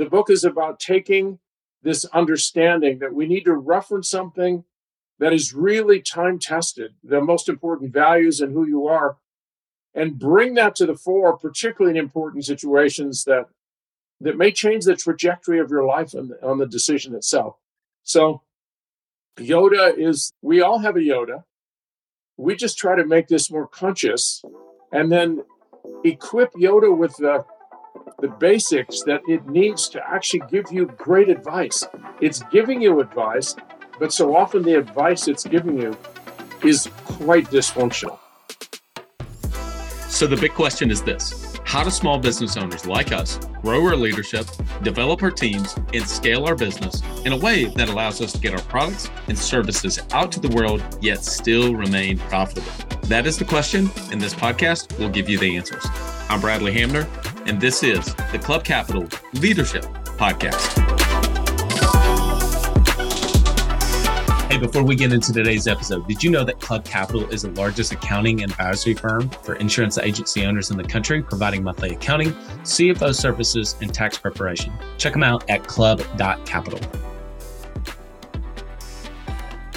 the book is about taking this understanding that we need to reference something that is really time tested, the most important values and who you are, and bring that to the fore, particularly in important situations that that may change the trajectory of your life the, on the decision itself. So, Yoda is, we all have a Yoda. We just try to make this more conscious and then equip Yoda with the, the basics that it needs to actually give you great advice. It's giving you advice, but so often the advice it's giving you is quite dysfunctional. So, the big question is this how do small business owners like us grow our leadership, develop our teams, and scale our business in a way that allows us to get our products and services out to the world, yet still remain profitable? That is the question, and this podcast will give you the answers. I'm Bradley Hamner, and this is the Club Capital Leadership Podcast. Hey, before we get into today's episode, did you know that Club Capital is the largest accounting and advisory firm for insurance agency owners in the country, providing monthly accounting, CFO services, and tax preparation? Check them out at club.capital.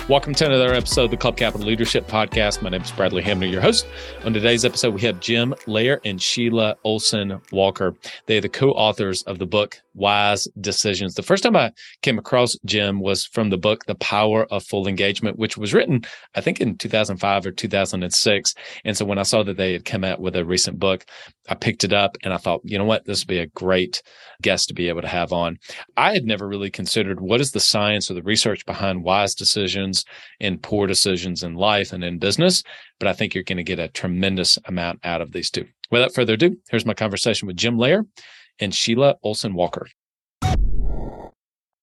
Welcome to another episode of the Club Capital Leadership Podcast. My name is Bradley Hamner, your host. On today's episode, we have Jim Loehr and Sheila Ohlsson Walker. They are the co-authors of the book Wise Decisions. The first time I came across Jim was from the book The Power of Full Engagement, which was written, I think, in 2005 or 2006. And so when I saw that they had come out with a recent book, I picked it up and I thought, you know what, this would be a great guest to be able to have on. I had never really considered what is the science or the research behind wise decisions and poor decisions in life and in business, but I think you're going to get a tremendous amount out of these two. Without further ado, here's my conversation with Jim Loehr and Sheila Ohlsson Walker.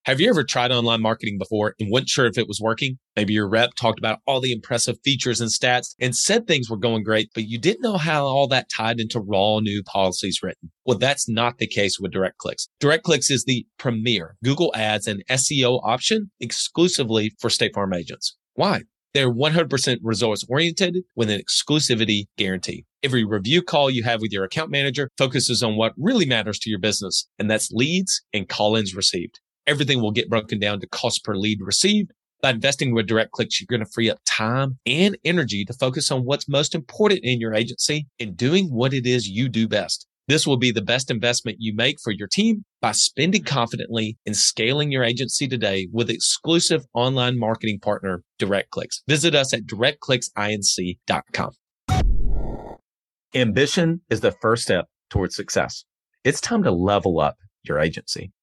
Have you ever tried online marketing before and weren't sure if it was working? Maybe your rep talked about all the impressive features and stats and said things were going great, but you didn't know how all that tied into raw new policies written. Well, that's not the case with DirectClicks. DirectClicks is the premier Google Ads and SEO option exclusively for State Farm agents. Why? They're 100% results oriented with an exclusivity guarantee. Every review call you have with your account manager focuses on what really matters to your business, and that's leads and call ins received everything will get broken down to cost per lead received. By investing with DirectClicks, you're going to free up time and energy to focus on what's most important in your agency and doing what it is you do best. This will be the best investment you make for your team by spending confidently and scaling your agency today with exclusive online marketing partner, DirectClicks. Visit us at directclicksinc.com. Ambition is the first step towards success. It's time to level up your agency.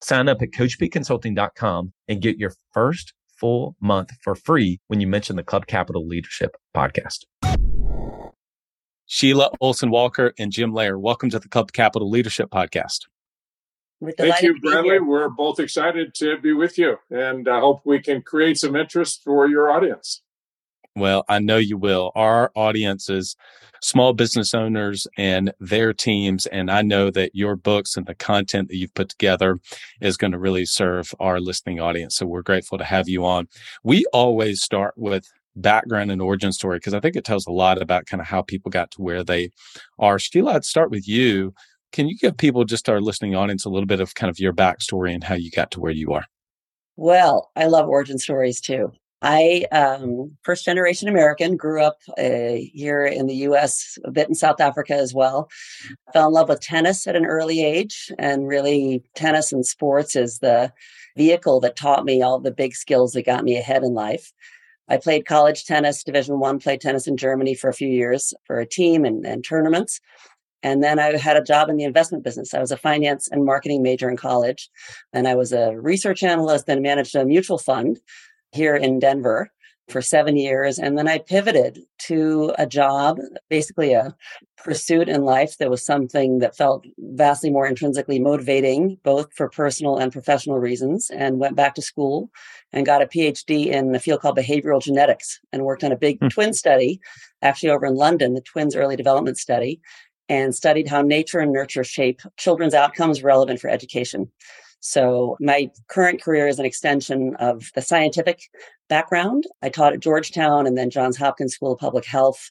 Sign up at coachpconsulting.com and get your first full month for free when you mention the Club Capital Leadership podcast. Sheila Ohlsson Walker and Jim Loehr, welcome to the Club Capital Leadership podcast. Thank you, Bradley. We're both excited to be with you, and I hope we can create some interest for your audience. Well, I know you will. Our audience is small business owners and their teams. And I know that your books and the content that you've put together is going to really serve our listening audience. So we're grateful to have you on. We always start with background and origin story because I think it tells a lot about kind of how people got to where they are. Sheila, I'd start with you. Can you give people, just our listening audience, a little bit of kind of your backstory and how you got to where you are? Well, I love origin stories too. I, um, first generation American, grew up uh, here in the US, a bit in South Africa as well. Fell in love with tennis at an early age, and really, tennis and sports is the vehicle that taught me all the big skills that got me ahead in life. I played college tennis, Division One, played tennis in Germany for a few years for a team and, and tournaments. And then I had a job in the investment business. I was a finance and marketing major in college. And I was a research analyst, then managed a mutual fund here in Denver for seven years. And then I pivoted to a job, basically a pursuit in life that was something that felt vastly more intrinsically motivating, both for personal and professional reasons, and went back to school and got a PhD in a field called behavioral genetics and worked on a big mm. twin study, actually over in London, the twins early development study, and studied how nature and nurture shape children's outcomes relevant for education. So my current career is an extension of the scientific background. I taught at Georgetown and then Johns Hopkins School of Public Health.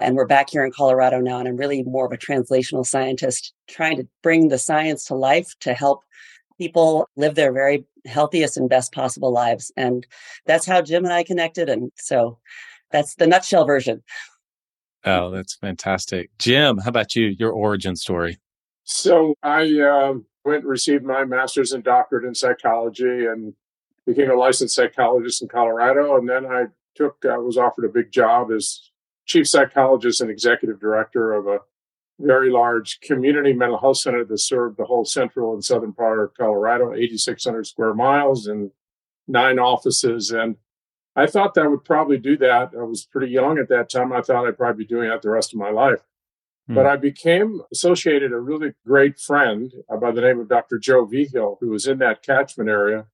And we're back here in Colorado now. And I'm really more of a translational scientist trying to bring the science to life to help people live their very healthiest and best possible lives. And that's how Jim and I connected. And so that's the nutshell version. Oh, that's fantastic. Jim, how about you? Your origin story. So I uh, went and received my master's and doctorate in psychology and became a licensed psychologist in Colorado. And then I took, I was offered a big job as chief psychologist and executive director of a very large community mental health center that served the whole central and southern part of Colorado, 8,600 square miles and nine offices. And I thought that I would probably do that. I was pretty young at that time. I thought I'd probably be doing that the rest of my life. Hmm. But I became associated a really great friend by the name of Dr. Joe Vigil, who was in that catchment area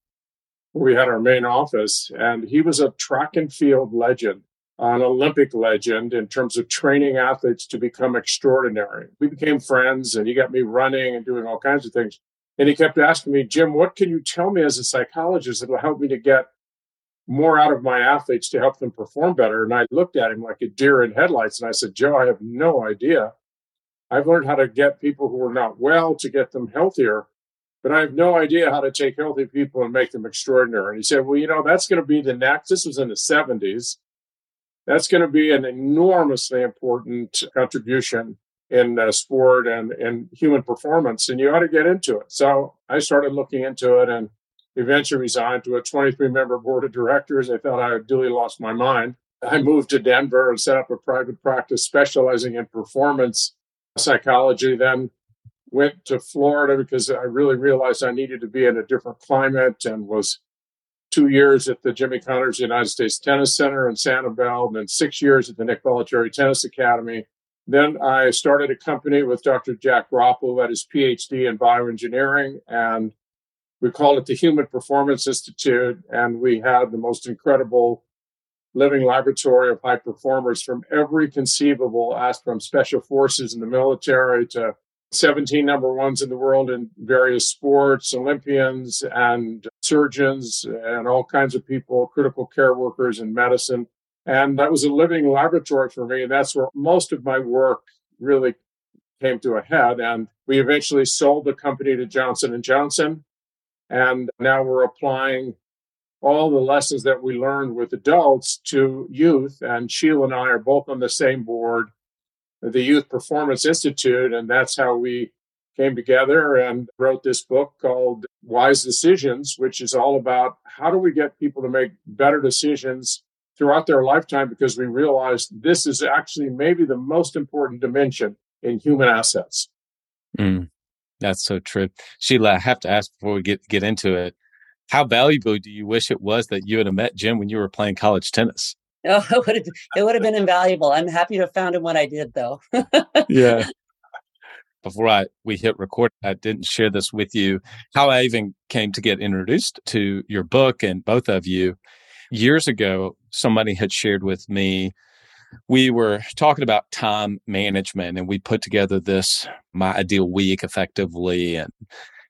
where we had our main office. And he was a track and field legend, an Olympic legend in terms of training athletes to become extraordinary. We became friends and he got me running and doing all kinds of things. And he kept asking me, Jim, what can you tell me as a psychologist that will help me to get more out of my athletes to help them perform better? And I looked at him like a deer in headlights and I said, Joe, I have no idea. I've learned how to get people who are not well to get them healthier, but I have no idea how to take healthy people and make them extraordinary. And he said, Well, you know, that's going to be the next, this was in the 70s. That's going to be an enormously important contribution in uh, sport and, and human performance, and you ought to get into it. So I started looking into it and eventually resigned to a 23 member board of directors. I thought I had duly lost my mind. I moved to Denver and set up a private practice specializing in performance psychology, then went to Florida because I really realized I needed to be in a different climate and was two years at the Jimmy Connors United States Tennis Center in Sanibel, and then six years at the Nick Bollettieri Tennis Academy. Then I started a company with Dr. Jack Groppel at his PhD in bioengineering, and we called it the Human Performance Institute. And we had the most incredible living laboratory of high performers from every conceivable aspect, from special forces in the military to 17 number ones in the world in various sports, Olympians and surgeons and all kinds of people, critical care workers in medicine. And that was a living laboratory for me. And that's where most of my work really came to a head. And we eventually sold the company to Johnson and Johnson. And now we're applying all the lessons that we learned with adults to youth. And Sheila and I are both on the same board, the Youth Performance Institute. And that's how we came together and wrote this book called Wise Decisions, which is all about how do we get people to make better decisions throughout their lifetime because we realized this is actually maybe the most important dimension in human assets. Mm, that's so true. Sheila, I have to ask before we get, get into it how valuable do you wish it was that you had met Jim when you were playing college tennis? Oh, it would have, it would have been invaluable. I'm happy to have found him when I did, though. yeah. Before I we hit record, I didn't share this with you. How I even came to get introduced to your book and both of you years ago. Somebody had shared with me we were talking about time management and we put together this my ideal week effectively and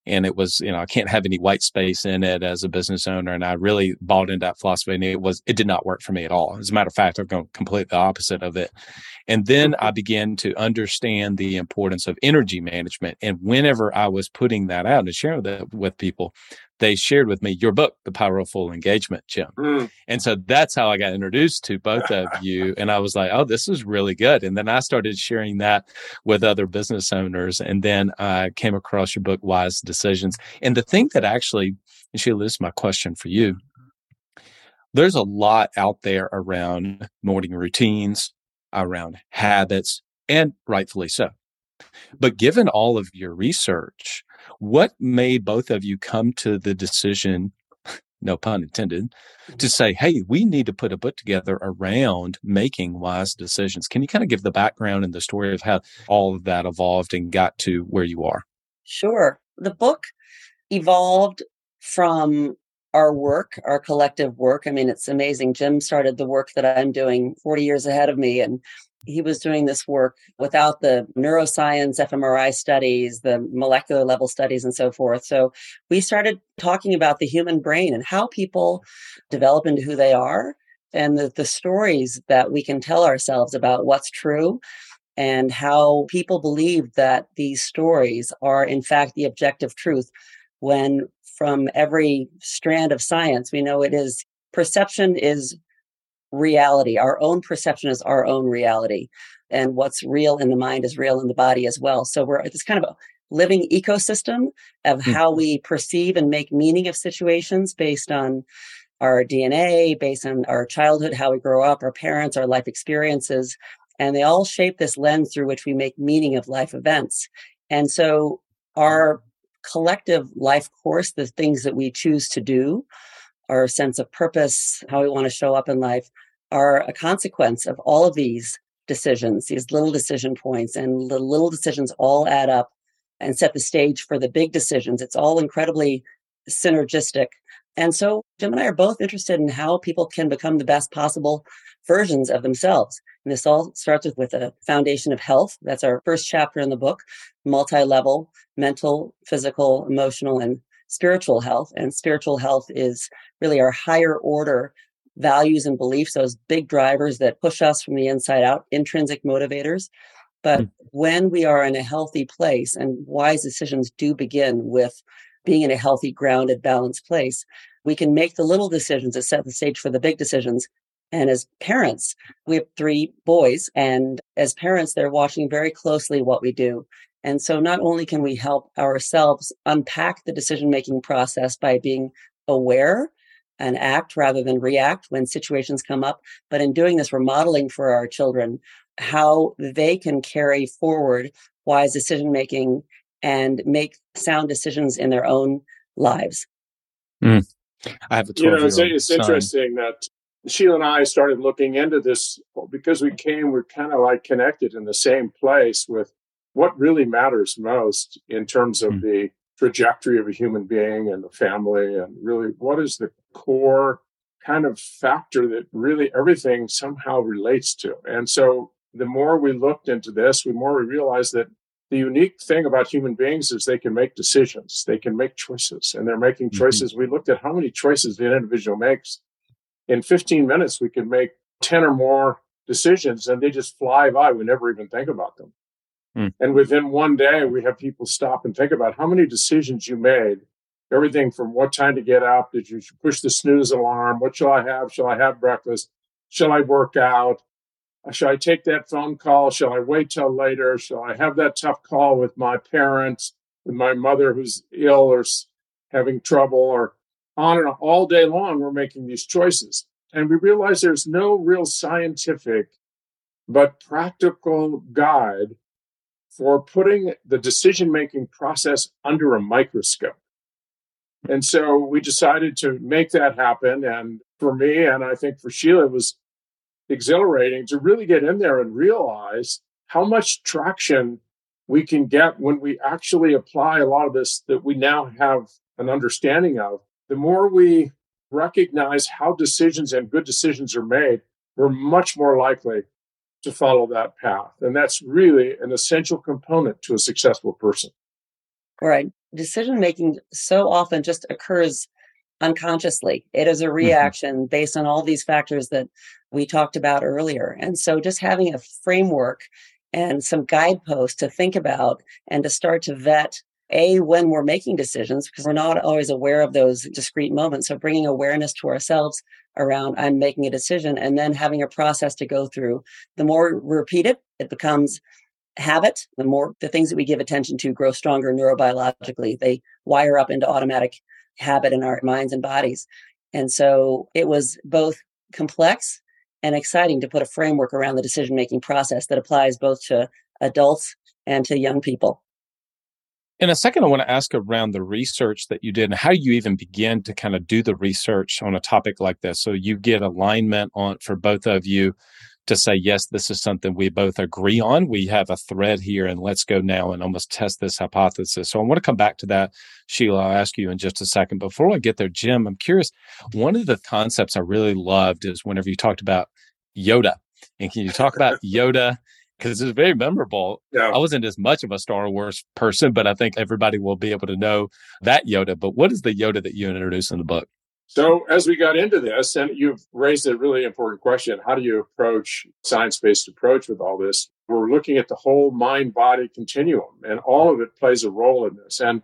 and it was you know i can't have any white space in it as a business owner and i really bought into that philosophy and it was it did not work for me at all. As a matter of fact i've gone completely the opposite of it. And then i began to understand the importance of energy management and whenever i was putting that out and sharing that with people they shared with me your book, The Powerful Engagement, Jim. Mm. And so that's how I got introduced to both of you. And I was like, oh, this is really good. And then I started sharing that with other business owners. And then I came across your book, Wise Decisions. And the thing that actually, and Sheila, this is my question for you. there's a lot out there around morning routines, around habits, and rightfully so. But given all of your research, what made both of you come to the decision, no pun intended, to mm-hmm. say, hey, we need to put a book together around making wise decisions? Can you kind of give the background and the story of how all of that evolved and got to where you are? Sure. The book evolved from our work, our collective work. I mean, it's amazing. Jim started the work that I'm doing 40 years ahead of me. And he was doing this work without the neuroscience, fMRI studies, the molecular level studies, and so forth. So we started talking about the human brain and how people develop into who they are and the, the stories that we can tell ourselves about what's true and how people believe that these stories are, in fact, the objective truth when from every strand of science, we know it is perception is reality. Our own perception is our own reality. And what's real in the mind is real in the body as well. So we're this kind of a living ecosystem of how mm-hmm. we perceive and make meaning of situations based on our DNA, based on our childhood, how we grow up, our parents, our life experiences. And they all shape this lens through which we make meaning of life events. And so our collective life course, the things that we choose to do, our sense of purpose, how we want to show up in life, are a consequence of all of these decisions, these little decision points, and the little decisions all add up and set the stage for the big decisions. It's all incredibly synergistic. And so Jim and I are both interested in how people can become the best possible versions of themselves. And this all starts with, with a foundation of health. That's our first chapter in the book, multi-level, mental, physical, emotional, and spiritual health. And spiritual health is really our higher order values and beliefs, those big drivers that push us from the inside out, intrinsic motivators. But mm. when we are in a healthy place, and wise decisions do begin with being in a healthy, grounded, balanced place, we can make the little decisions that set the stage for the big decisions. And as parents, we have three boys, and as parents, they're watching very closely what we do. And so not only can we help ourselves unpack the decision making process by being aware and act rather than react when situations come up, but in doing this, we're modeling for our children how they can carry forward wise decision making and make sound decisions in their own lives. Mm. I have a you know, it's, it's interesting that Sheila and I started looking into this because we came, we're kind of like connected in the same place with what really matters most in terms of mm. the trajectory of a human being and the family and really what is the core kind of factor that really everything somehow relates to. And so the more we looked into this, the more we realized that the unique thing about human beings is they can make decisions, they can make choices, and they're making mm-hmm. choices. Mm-hmm. We looked at how many choices the individual makes. In 15 minutes, we can make 10 or more decisions, and they just fly by. We never even think about them. Mm. And within one day, we have people stop and think about how many decisions you made. Everything from what time to get up, did you push the snooze alarm? What shall I have? Shall I have breakfast? Shall I work out? Shall I take that phone call? Shall I wait till later? Shall I have that tough call with my parents, with my mother who's ill or having trouble, or on and on. all day long? We're making these choices. And we realize there's no real scientific but practical guide for putting the decision making process under a microscope. And so we decided to make that happen. And for me, and I think for Sheila, it was exhilarating to really get in there and realize how much traction we can get when we actually apply a lot of this that we now have an understanding of. The more we recognize how decisions and good decisions are made, we're much more likely to follow that path. And that's really an essential component to a successful person. Right. Decision making so often just occurs unconsciously. It is a mm-hmm. reaction mm-hmm. based on all these factors that we talked about earlier. And so just having a framework and some guideposts to think about and to start to vet a when we're making decisions because we're not always aware of those discrete moments so bringing awareness to ourselves around i'm making a decision and then having a process to go through. The more we repeat it it becomes habit the more the things that we give attention to grow stronger neurobiologically. They wire up into automatic habit in our minds and bodies. And so it was both complex and exciting to put a framework around the decision making process that applies both to adults and to young people. In a second, I want to ask around the research that you did and how you even begin to kind of do the research on a topic like this. So you get alignment on for both of you to say, yes, this is something we both agree on. We have a thread here and let's go now and almost test this hypothesis. So I want to come back to that. Sheila, I'll ask you in just a second. Before I get there, Jim, I'm curious. One of the concepts I really loved is whenever you talked about Yoda. And can you talk about Yoda? Because it's very memorable. Yeah. I wasn't as much of a Star Wars person, but I think everybody will be able to know that Yoda. But what is the Yoda that you introduce in the book? So, as we got into this, and you've raised a really important question how do you approach science based approach with all this? We're looking at the whole mind body continuum, and all of it plays a role in this. And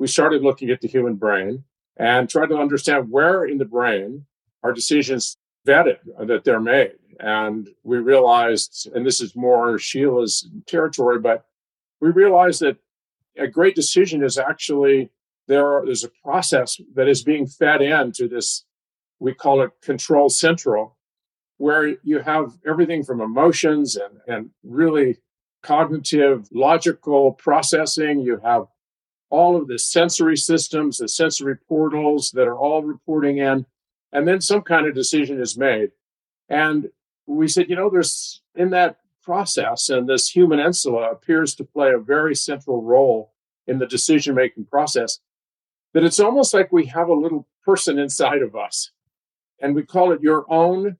we started looking at the human brain and tried to understand where in the brain are decisions vetted that they're made. And we realized, and this is more Sheila's territory, but we realized that a great decision is actually there are, there's a process that is being fed into this, we call it control central, where you have everything from emotions and, and really cognitive, logical processing. You have all of the sensory systems, the sensory portals that are all reporting in, and then some kind of decision is made. And we said, you know, there's in that process, and this human insula appears to play a very central role in the decision making process that it's almost like we have a little person inside of us. And we call it your own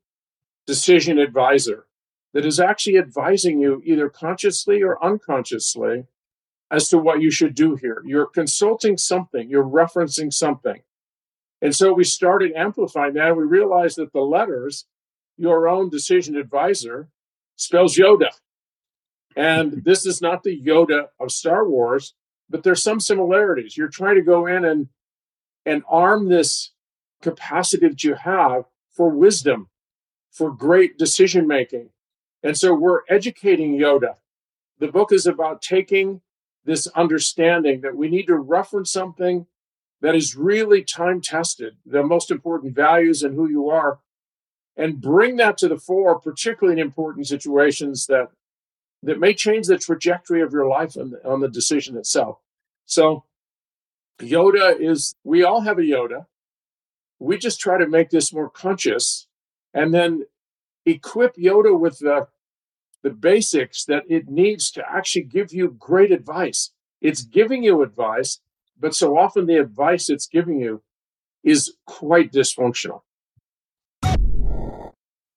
decision advisor that is actually advising you either consciously or unconsciously as to what you should do here. You're consulting something, you're referencing something. And so we started amplifying that. We realized that the letters, your own decision advisor, spells Yoda. And this is not the Yoda of Star Wars but there's some similarities. You're trying to go in and and arm this capacity that you have for wisdom, for great decision making. And so we're educating Yoda. The book is about taking this understanding that we need to reference something that is really time tested, the most important values and who you are, and bring that to the fore, particularly in important situations that that may change the trajectory of your life the, on the decision itself. So, Yoda is, we all have a Yoda. We just try to make this more conscious and then equip Yoda with the, the basics that it needs to actually give you great advice. It's giving you advice, but so often the advice it's giving you is quite dysfunctional.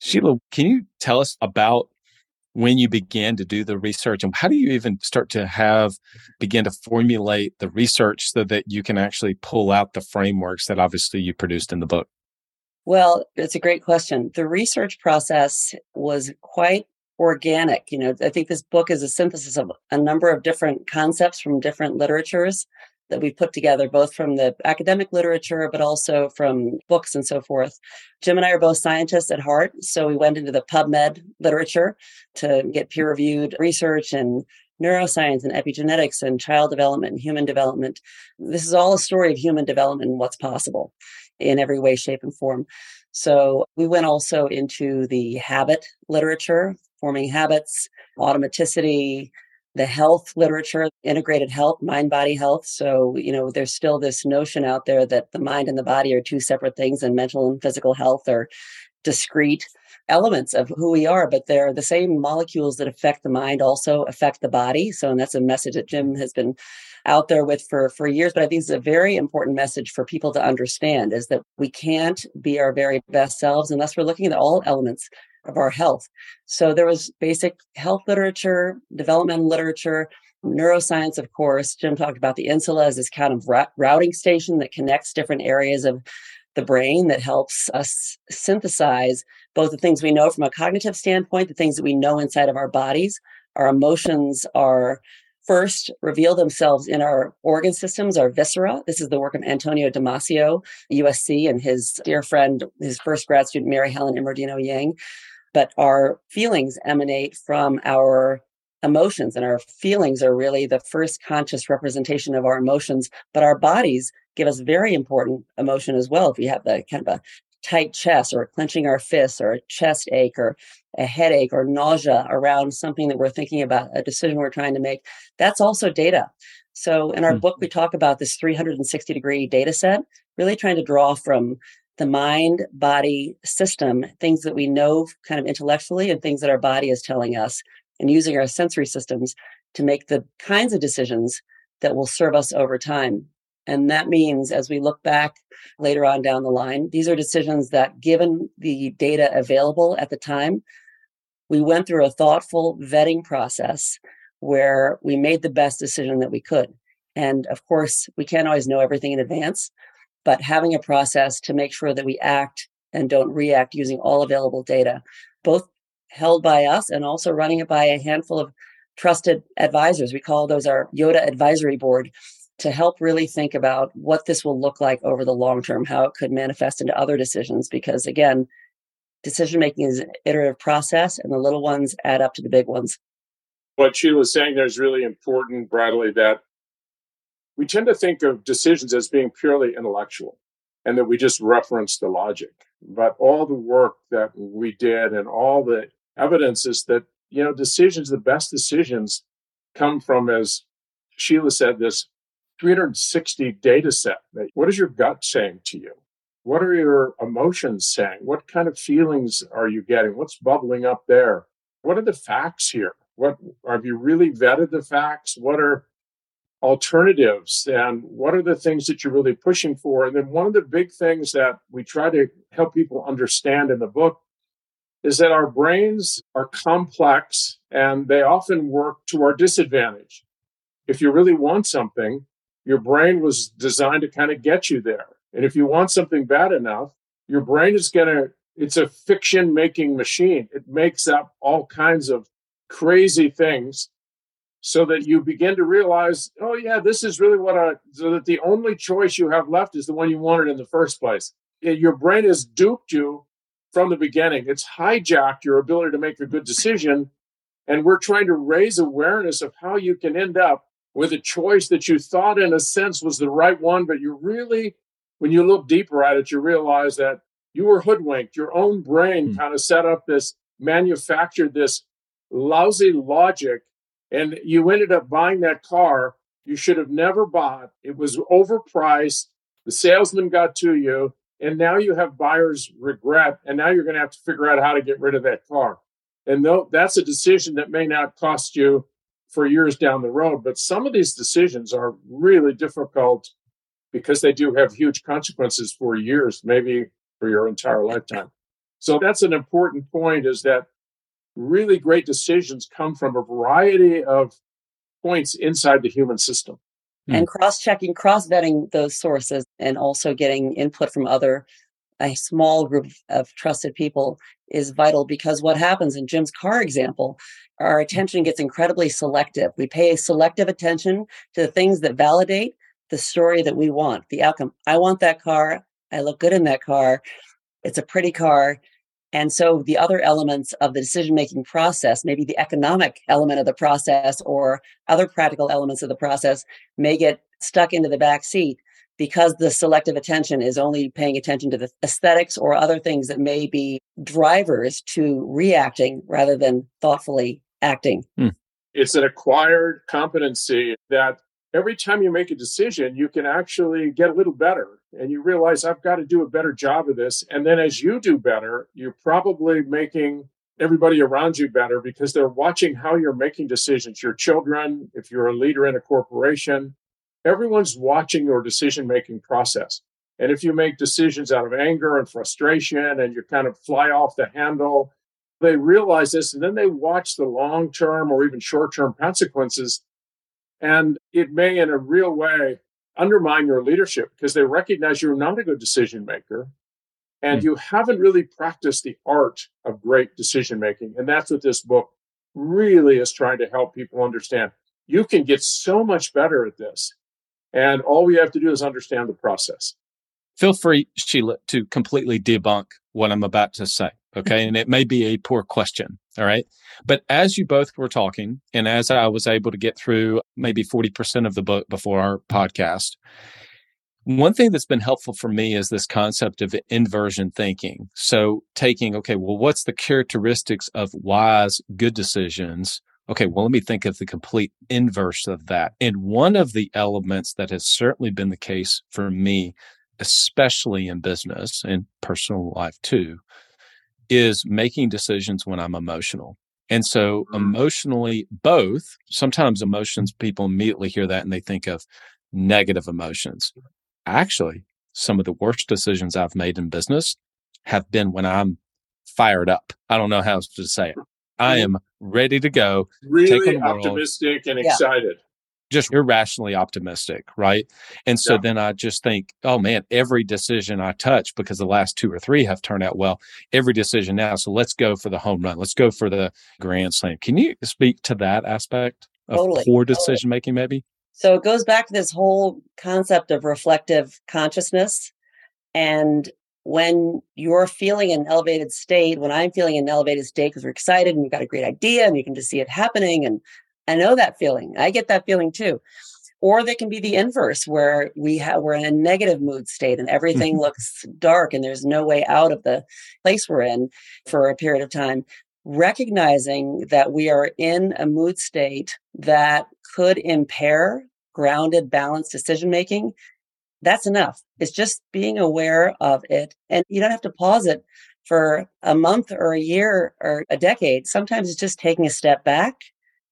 Sheila, can you tell us about when you began to do the research and how do you even start to have begin to formulate the research so that you can actually pull out the frameworks that obviously you produced in the book? Well, it's a great question. The research process was quite organic. You know, I think this book is a synthesis of a number of different concepts from different literatures that we've put together, both from the academic literature, but also from books and so forth. Jim and I are both scientists at heart. So we went into the PubMed literature to get peer reviewed research and neuroscience and epigenetics and child development and human development. This is all a story of human development and what's possible in every way, shape, and form. So we went also into the habit literature, forming habits, automaticity, the health literature, integrated health, mind body health. So, you know, there's still this notion out there that the mind and the body are two separate things and mental and physical health are discrete elements of who we are, but they're the same molecules that affect the mind also affect the body. So, and that's a message that Jim has been out there with for, for years. But I think it's a very important message for people to understand is that we can't be our very best selves unless we're looking at all elements of our health. So there was basic health literature, developmental literature, neuroscience, of course. Jim talked about the insula as this kind of routing station that connects different areas of the brain that helps us synthesize both the things we know from a cognitive standpoint, the things that we know inside of our bodies. Our emotions are first reveal themselves in our organ systems, our viscera. This is the work of Antonio Damasio, USC, and his dear friend, his first grad student, Mary Helen Immordino Yang. But our feelings emanate from our emotions, and our feelings are really the first conscious representation of our emotions. But our bodies give us very important emotion as well. If we have the kind of a tight chest or clenching our fists or a chest ache or a headache or nausea around something that we're thinking about, a decision we're trying to make, that's also data. So in our mm-hmm. book, we talk about this 360 degree data set, really trying to draw from the mind body system, things that we know kind of intellectually and things that our body is telling us, and using our sensory systems to make the kinds of decisions that will serve us over time. And that means as we look back later on down the line, these are decisions that, given the data available at the time, we went through a thoughtful vetting process where we made the best decision that we could. And of course, we can't always know everything in advance, but having a process to make sure that we act and don't react using all available data, both held by us and also running it by a handful of trusted advisors. We call those our Yoda advisory board to help really think about what this will look like over the long term, how it could manifest into other decisions. Because again, decision making is an iterative process, and the little ones add up to the big ones. What she was saying there is really important, Bradley, that we tend to think of decisions as being purely intellectual and that we just reference the logic. But all the work that we did and all the evidence is that, you know, decisions, the best decisions come from, as Sheila said, this 360 data set. What is your gut saying to you? What are your emotions saying? What kind of feelings are you getting? What's bubbling up there? What are the facts here? What have you really vetted the facts? What are alternatives and what are the things that you're really pushing for? And then one of the big things that we try to help people understand in the book is that our brains are complex and they often work to our disadvantage. If you really want something, your brain was designed to kind of get you there. And if you want something bad enough, your brain is going to, it's a fiction making machine. It makes up all kinds of crazy things so that you begin to realize, oh, yeah, this is really what I, so that the only choice you have left is the one you wanted in the first place. Your brain has duped you from the beginning. It's hijacked your ability to make a good decision. And we're trying to raise awareness of how you can end up with a choice that you thought in a sense was the right one, but you really, when you look deeper at it, you realize that you were hoodwinked. Your own brain mm. kind of set up this, manufactured this lousy logic, and you ended up buying that car you should have never bought. It was overpriced. The salesman got to you, and now you have buyer's regret, and now you're going to have to figure out how to get rid of that car. And though that's a decision that may not cost you for years down the road. But some of these decisions are really difficult because they do have huge consequences for years, maybe for your entire lifetime. So that's an important point is that really great decisions come from a variety of points inside the human system. And hmm. cross checking, cross vetting those sources, and also getting input from other, a small group of trusted people is vital because what happens in Jim's car example our attention gets incredibly selective. We pay selective attention to the things that validate the story that we want, the outcome. I want that car. I look good in that car. It's a pretty car. And so the other elements of the decision making process, maybe the economic element of the process or other practical elements of the process, may get stuck into the back seat because the selective attention is only paying attention to the aesthetics or other things that may be drivers to reacting rather than thoughtfully acting. Hmm. It's an acquired competency that every time you make a decision, you can actually get a little better and you realize I've got to do a better job of this. And then as you do better, you're probably making everybody around you better because they're watching how you're making decisions. Your children, if you're a leader in a corporation, everyone's watching your decision making process. And if you make decisions out of anger and frustration and you kind of fly off the handle, they realize this and then they watch the long term or even short term consequences. And it may, in a real way, undermine your leadership because they recognize you're not a good decision maker and mm. you haven't really practiced the art of great decision making. And that's what this book really is trying to help people understand. You can get so much better at this. And all we have to do is understand the process. Feel free, Sheila, to completely debunk what I'm about to say. Okay. and it may be a poor question. All right. But as you both were talking, and as I was able to get through maybe 40% of the book before our podcast, one thing that's been helpful for me is this concept of inversion thinking. So taking, okay, well, what's the characteristics of wise, good decisions? Okay, well, let me think of the complete inverse of that. And one of the elements that has certainly been the case for me, especially in business and personal life too, is making decisions when I'm emotional. And so mm-hmm. emotionally, both, sometimes emotions, people immediately hear that and they think of negative emotions actually some of the worst decisions I've made in business have been when I'm fired up. I don't know how else to say it. I am ready to go. Really optimistic and yeah. excited. Just irrationally optimistic, right? And so yeah. then I just think, oh man, every decision I touch, because the last two or three have turned out well, every decision now. So let's go for the home run. Let's go for the grand slam. Can you speak to that aspect of totally. poor decision making, maybe? So it goes back to this whole concept of reflective consciousness. And when you're feeling an elevated state, when I'm feeling an elevated state because we're excited and we've got a great idea and you can just see it happening. And I know that feeling. I get that feeling too. Or they can be the inverse where we have we're in a negative mood state and everything mm-hmm. looks dark and there's no way out of the place we're in for a period of time recognizing that we are in a mood state that could impair grounded, balanced decision making, that's enough. It's just being aware of it. And you don't have to pause it for a month or a year or a decade. Sometimes it's just taking a step back,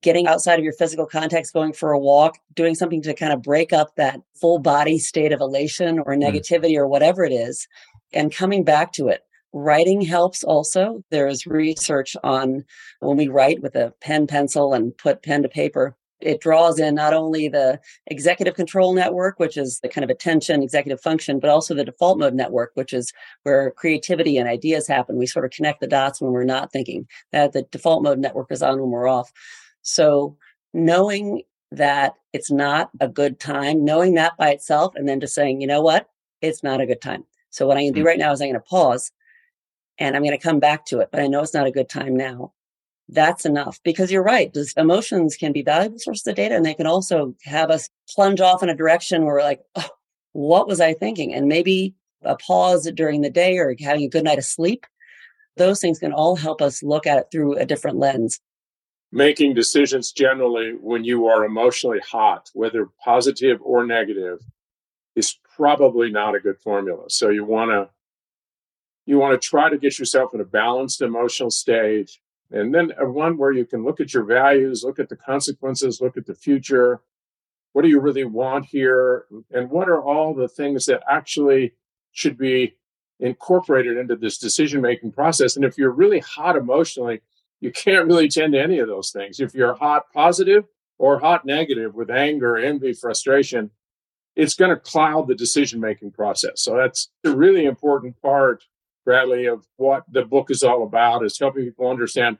getting outside of your physical context, going for a walk, doing something to kind of break up that full body state of elation or mm. negativity mm. or whatever it is, and coming back to it. Writing helps also. There is research on when we write with a pen, pencil, and put pen to paper, it draws in not only the executive control network, which is the kind of attention executive function, but also the default mode network, which is where creativity and ideas happen. We sort of connect the dots when we're not thinking that the default mode network is on when we're off. So knowing that it's not a good time, knowing that by itself, and then just saying, you know what, it's not a good time. So what I'm going to do mm. right now is I'm going to pause and I'm going to come back to it, but I know it's not a good time now that's enough because you're right. Those emotions can be valuable sources of data and they can also have us plunge off in a direction where we're like, oh, what was I thinking? And maybe a pause during the day or having a good night of sleep. Those things can all help us look at it through a different lens. Making decisions generally when you are emotionally hot, whether positive or negative, is probably not a good formula. So you want to you want to try to get yourself in a balanced emotional state and then one where you can look at your values, look at the consequences, look at the future. What do you really want here? And what are all the things that actually should be incorporated into this decision making process? And if you're really hot emotionally, you can't really tend to any of those things. If you're hot positive or hot negative with anger, envy, frustration, it's going to cloud the decision making process. So that's a really important part Bradley, of what the book is all about is helping people understand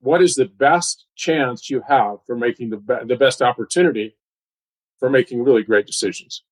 what is the best chance you have for making the, be- the best opportunity for making really great decisions.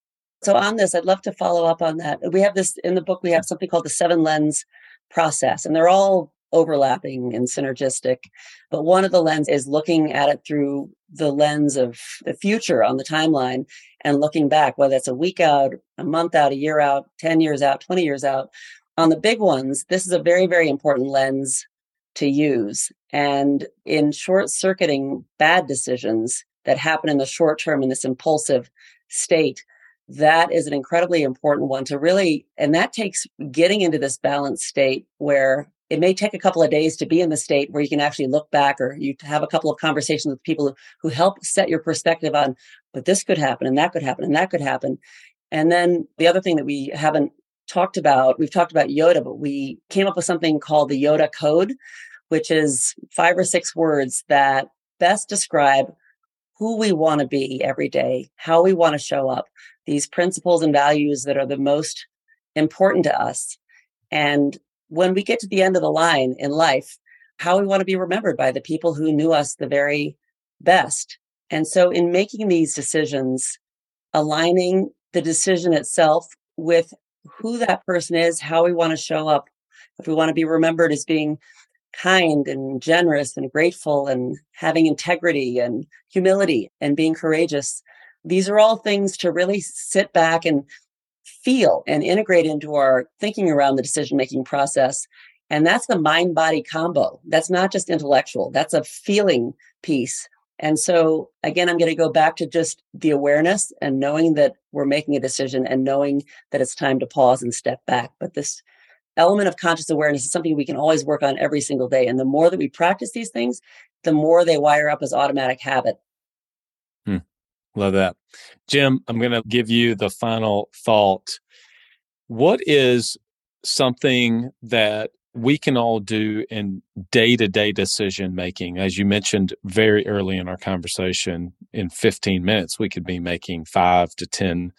So, on this, I'd love to follow up on that. We have this in the book, we have something called the seven lens process, and they're all overlapping and synergistic. But one of the lens is looking at it through the lens of the future on the timeline and looking back, whether it's a week out, a month out, a year out, 10 years out, 20 years out. On the big ones, this is a very, very important lens to use. And in short circuiting bad decisions that happen in the short term in this impulsive state, that is an incredibly important one to really, and that takes getting into this balanced state where it may take a couple of days to be in the state where you can actually look back or you have a couple of conversations with people who, help set your perspective on, but this could happen and that could happen and that could happen. And then the other thing that we haven't talked about, we've talked about Yoda, but we came up with something called the Yoda Code, which is five or six words that best describe who we want to be every day, how we want to show up, these principles and values that are the most important to us. And when we get to the end of the line in life, how we want to be remembered by the people who knew us the very best. And so, in making these decisions, aligning the decision itself with who that person is, how we want to show up, if we want to be remembered as being kind and generous and grateful and having integrity and humility and being courageous, these are all things to really sit back and feel and integrate into our thinking around the decision making process. And that's the mind body combo. That's not just intellectual, that's a feeling piece. And so, again, I'm going to go back to just the awareness and knowing that we're making a decision and knowing that it's time to pause and step back. But this element of conscious awareness is something we can always work on every single day. And the more that we practice these things, the more they wire up as automatic habit. Love that. Jim, I'm going to give you the final thought. What is something that we can all do in day to day decision making? As you mentioned very early in our conversation, in 15 minutes, we could be making five to 10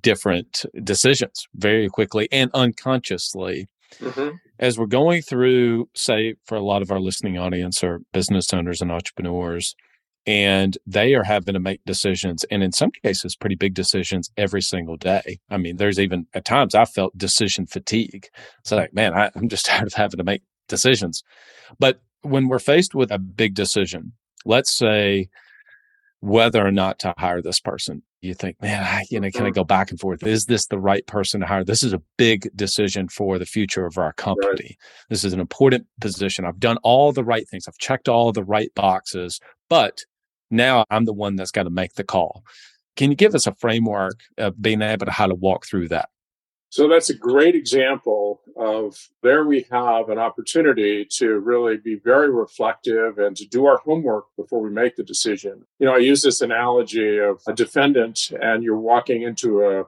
different decisions very quickly and unconsciously. Mm-hmm. As we're going through, say, for a lot of our listening audience or business owners and entrepreneurs, and they are having to make decisions and in some cases pretty big decisions every single day. I mean there's even at times i felt decision fatigue. It's like man I, i'm just tired of having to make decisions. But when we're faced with a big decision let's say whether or not to hire this person you think man I, you know can i mm-hmm. go back and forth. Is this the right person to hire? This is a big decision for the future of our company. Right. this is an important position. I've done all the right things. I've checked all the right boxes but now I'm the one that's got to make the call. Can you give us a framework of being able to how to walk through that? So that's a great example of there we have an opportunity to really be very reflective and to do our homework before we make the decision. You know, I use this analogy of a defendant and you're walking into a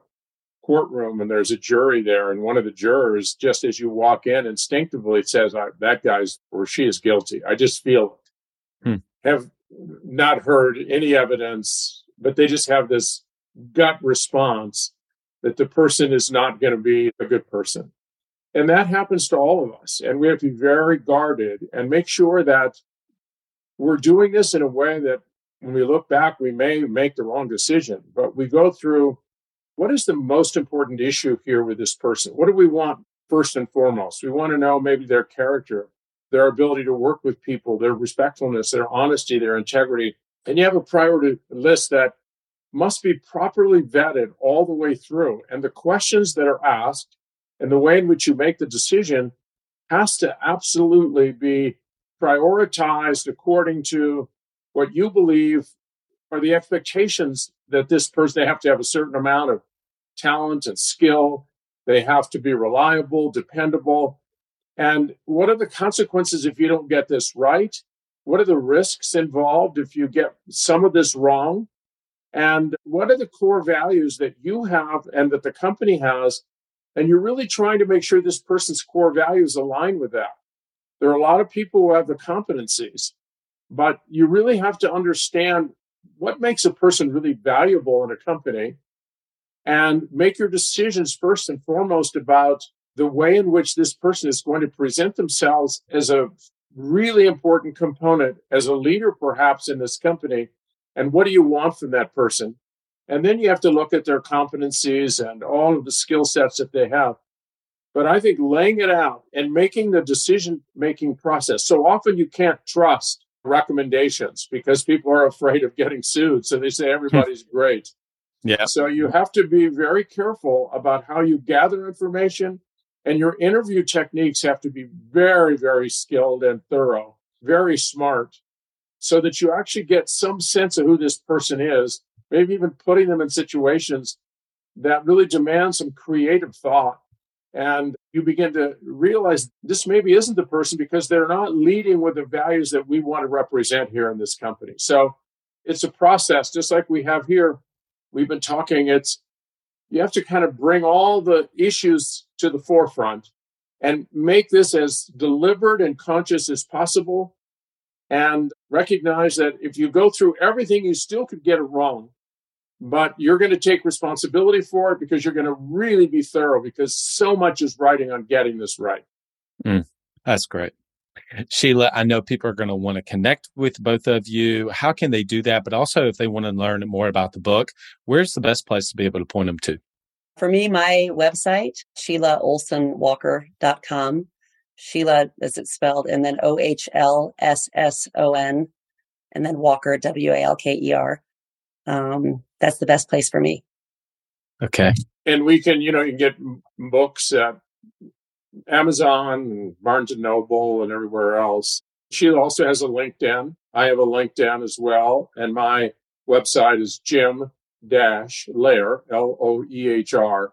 courtroom and there's a jury there and one of the jurors just as you walk in instinctively says that guy's or she is guilty. I just feel it. Hmm. Have not heard any evidence, but they just have this gut response that the person is not going to be a good person. And that happens to all of us. And we have to be very guarded and make sure that we're doing this in a way that when we look back, we may make the wrong decision, but we go through what is the most important issue here with this person? What do we want first and foremost? We want to know maybe their character their ability to work with people, their respectfulness, their honesty, their integrity. And you have a priority list that must be properly vetted all the way through. And the questions that are asked and the way in which you make the decision has to absolutely be prioritized according to what you believe are the expectations that this person they have to have a certain amount of talent and skill they have to be reliable dependable and what are the consequences if you don't get this right? What are the risks involved if you get some of this wrong? And what are the core values that you have and that the company has? And you're really trying to make sure this person's core values align with that. There are a lot of people who have the competencies, but you really have to understand what makes a person really valuable in a company and make your decisions first and foremost about the way in which this person is going to present themselves as a really important component, as a leader perhaps in this company, and what do you want from that person? And then you have to look at their competencies and all of the skill sets that they have. But I think laying it out and making the decision making process, so often you can't trust recommendations because people are afraid of getting sued. So they say hmm. everybody's great. Yeah. So you have to be very careful about how you gather information and your interview techniques have to be very, very skilled and thorough, very smart, so that you actually get some sense of who this person is, maybe even putting them in situations that really demand some creative thought. And you begin to realize this maybe isn't the person because they're not leading with the values that we want to represent here in this company. So it's a process, just like we have here. We've been talking, it's you have to kind of bring all the issues to the forefront and make this as deliberate and conscious as possible and recognize that if you go through everything you still could get it wrong but you're going to take responsibility for it because you're going to really be thorough because so much is riding on getting this right. Mm, that's great Sheila, I know people are going to want to connect with both of you. How can they do that? But also, if they want to learn more about the book, where's the best place to be able to point them to? For me, my website, SheilaOhlssonWalker.com. Sheila, as it's spelled, and then O H L S S O N, and then Walker, W A L K E R. Um, that's the best place for me. Okay. And we can, you know, you can get books at Amazon and Barnes and Noble and everywhere else. She also has a LinkedIn. I have a LinkedIn as well. And my website is Jim Loehr, L O E H R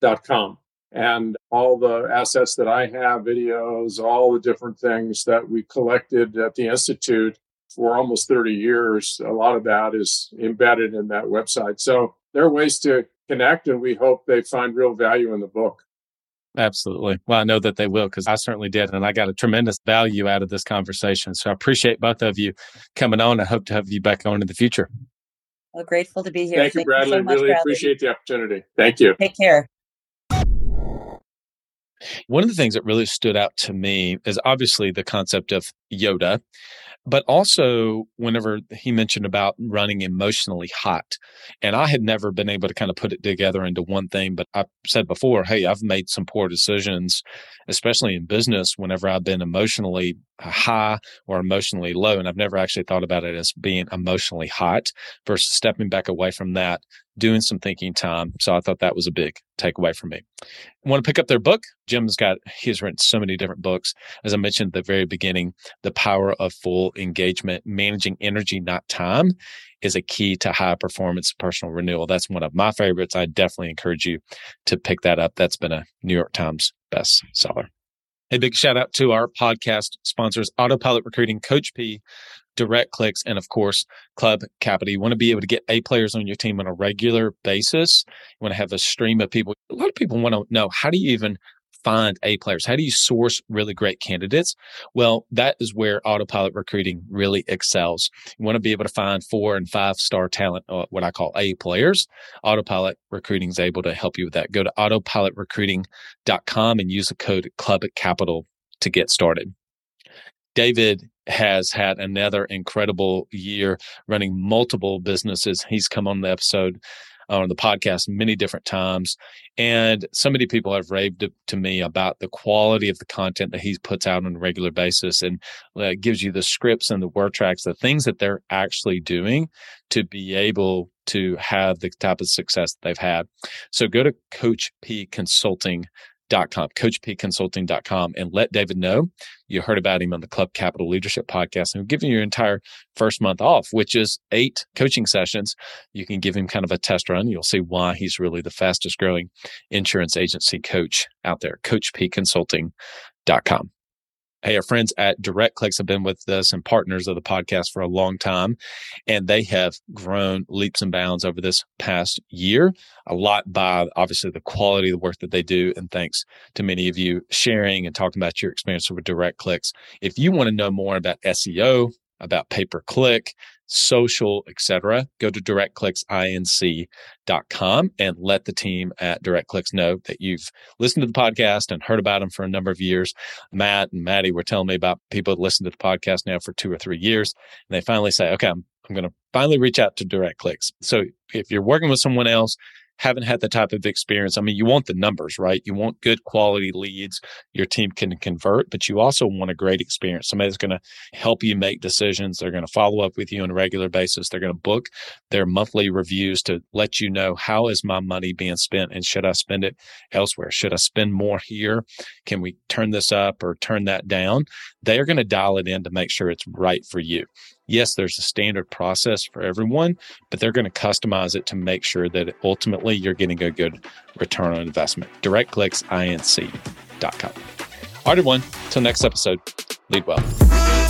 dot com. And all the assets that I have, videos, all the different things that we collected at the Institute for almost 30 years, a lot of that is embedded in that website. So there are ways to connect, and we hope they find real value in the book. Absolutely. Well, I know that they will because I certainly did. And I got a tremendous value out of this conversation. So I appreciate both of you coming on. I hope to have you back on in the future. Well, grateful to be here. Thank, Thank you, Bradley. You so really Bradley. appreciate the opportunity. Thank you. Take care. One of the things that really stood out to me is obviously the concept of Yoda but also whenever he mentioned about running emotionally hot and i had never been able to kind of put it together into one thing but i said before hey i've made some poor decisions especially in business whenever i've been emotionally high or emotionally low and i've never actually thought about it as being emotionally hot versus stepping back away from that doing some thinking time. So I thought that was a big takeaway for me. Want to pick up their book. Jim's got, he's written so many different books. As I mentioned at the very beginning, the power of full engagement, managing energy, not time is a key to high performance personal renewal. That's one of my favorites. I definitely encourage you to pick that up. That's been a New York Times bestseller. A big shout out to our podcast sponsors, Autopilot Recruiting, Coach P, direct clicks, and of course, Club Capital. You want to be able to get A players on your team on a regular basis. You want to have a stream of people. A lot of people want to know how do you even find A players? How do you source really great candidates? Well, that is where autopilot recruiting really excels. You want to be able to find four and five star talent, uh, what I call A players. Autopilot recruiting is able to help you with that. Go to autopilotrecruiting.com and use the code Club Capital to get started. David has had another incredible year running multiple businesses. He's come on the episode on the podcast many different times. And so many people have raved to me about the quality of the content that he puts out on a regular basis and uh, gives you the scripts and the word tracks, the things that they're actually doing to be able to have the type of success that they've had. So go to Coach P Consulting coachpconsulting.com, coachpconsulting.com, and let David know you heard about him on the Club Capital Leadership Podcast. And we're giving you your entire first month off, which is eight coaching sessions. You can give him kind of a test run. You'll see why he's really the fastest growing insurance agency coach out there, coachpconsulting.com. Hey, our friends at Direct Clicks have been with us and partners of the podcast for a long time, and they have grown leaps and bounds over this past year. A lot by obviously the quality of the work that they do, and thanks to many of you sharing and talking about your experience with Direct Clicks. If you want to know more about SEO, about pay per click, social, etc., go to directclicksinc.com and let the team at DirectClicks know that you've listened to the podcast and heard about them for a number of years. Matt and Maddie were telling me about people that listen to the podcast now for two or three years. And they finally say, okay, I'm, I'm going to finally reach out to DirectClicks. So if you're working with someone else, haven't had the type of experience. I mean, you want the numbers, right? You want good quality leads your team can convert, but you also want a great experience. Somebody that's going to help you make decisions. They're going to follow up with you on a regular basis. They're going to book their monthly reviews to let you know how is my money being spent and should I spend it elsewhere? Should I spend more here? Can we turn this up or turn that down? They are going to dial it in to make sure it's right for you yes, there's a standard process for everyone, but they're going to customize it to make sure that ultimately you're getting a good return on investment. DirectClicksINC.com. All right, everyone. Till next episode, lead well.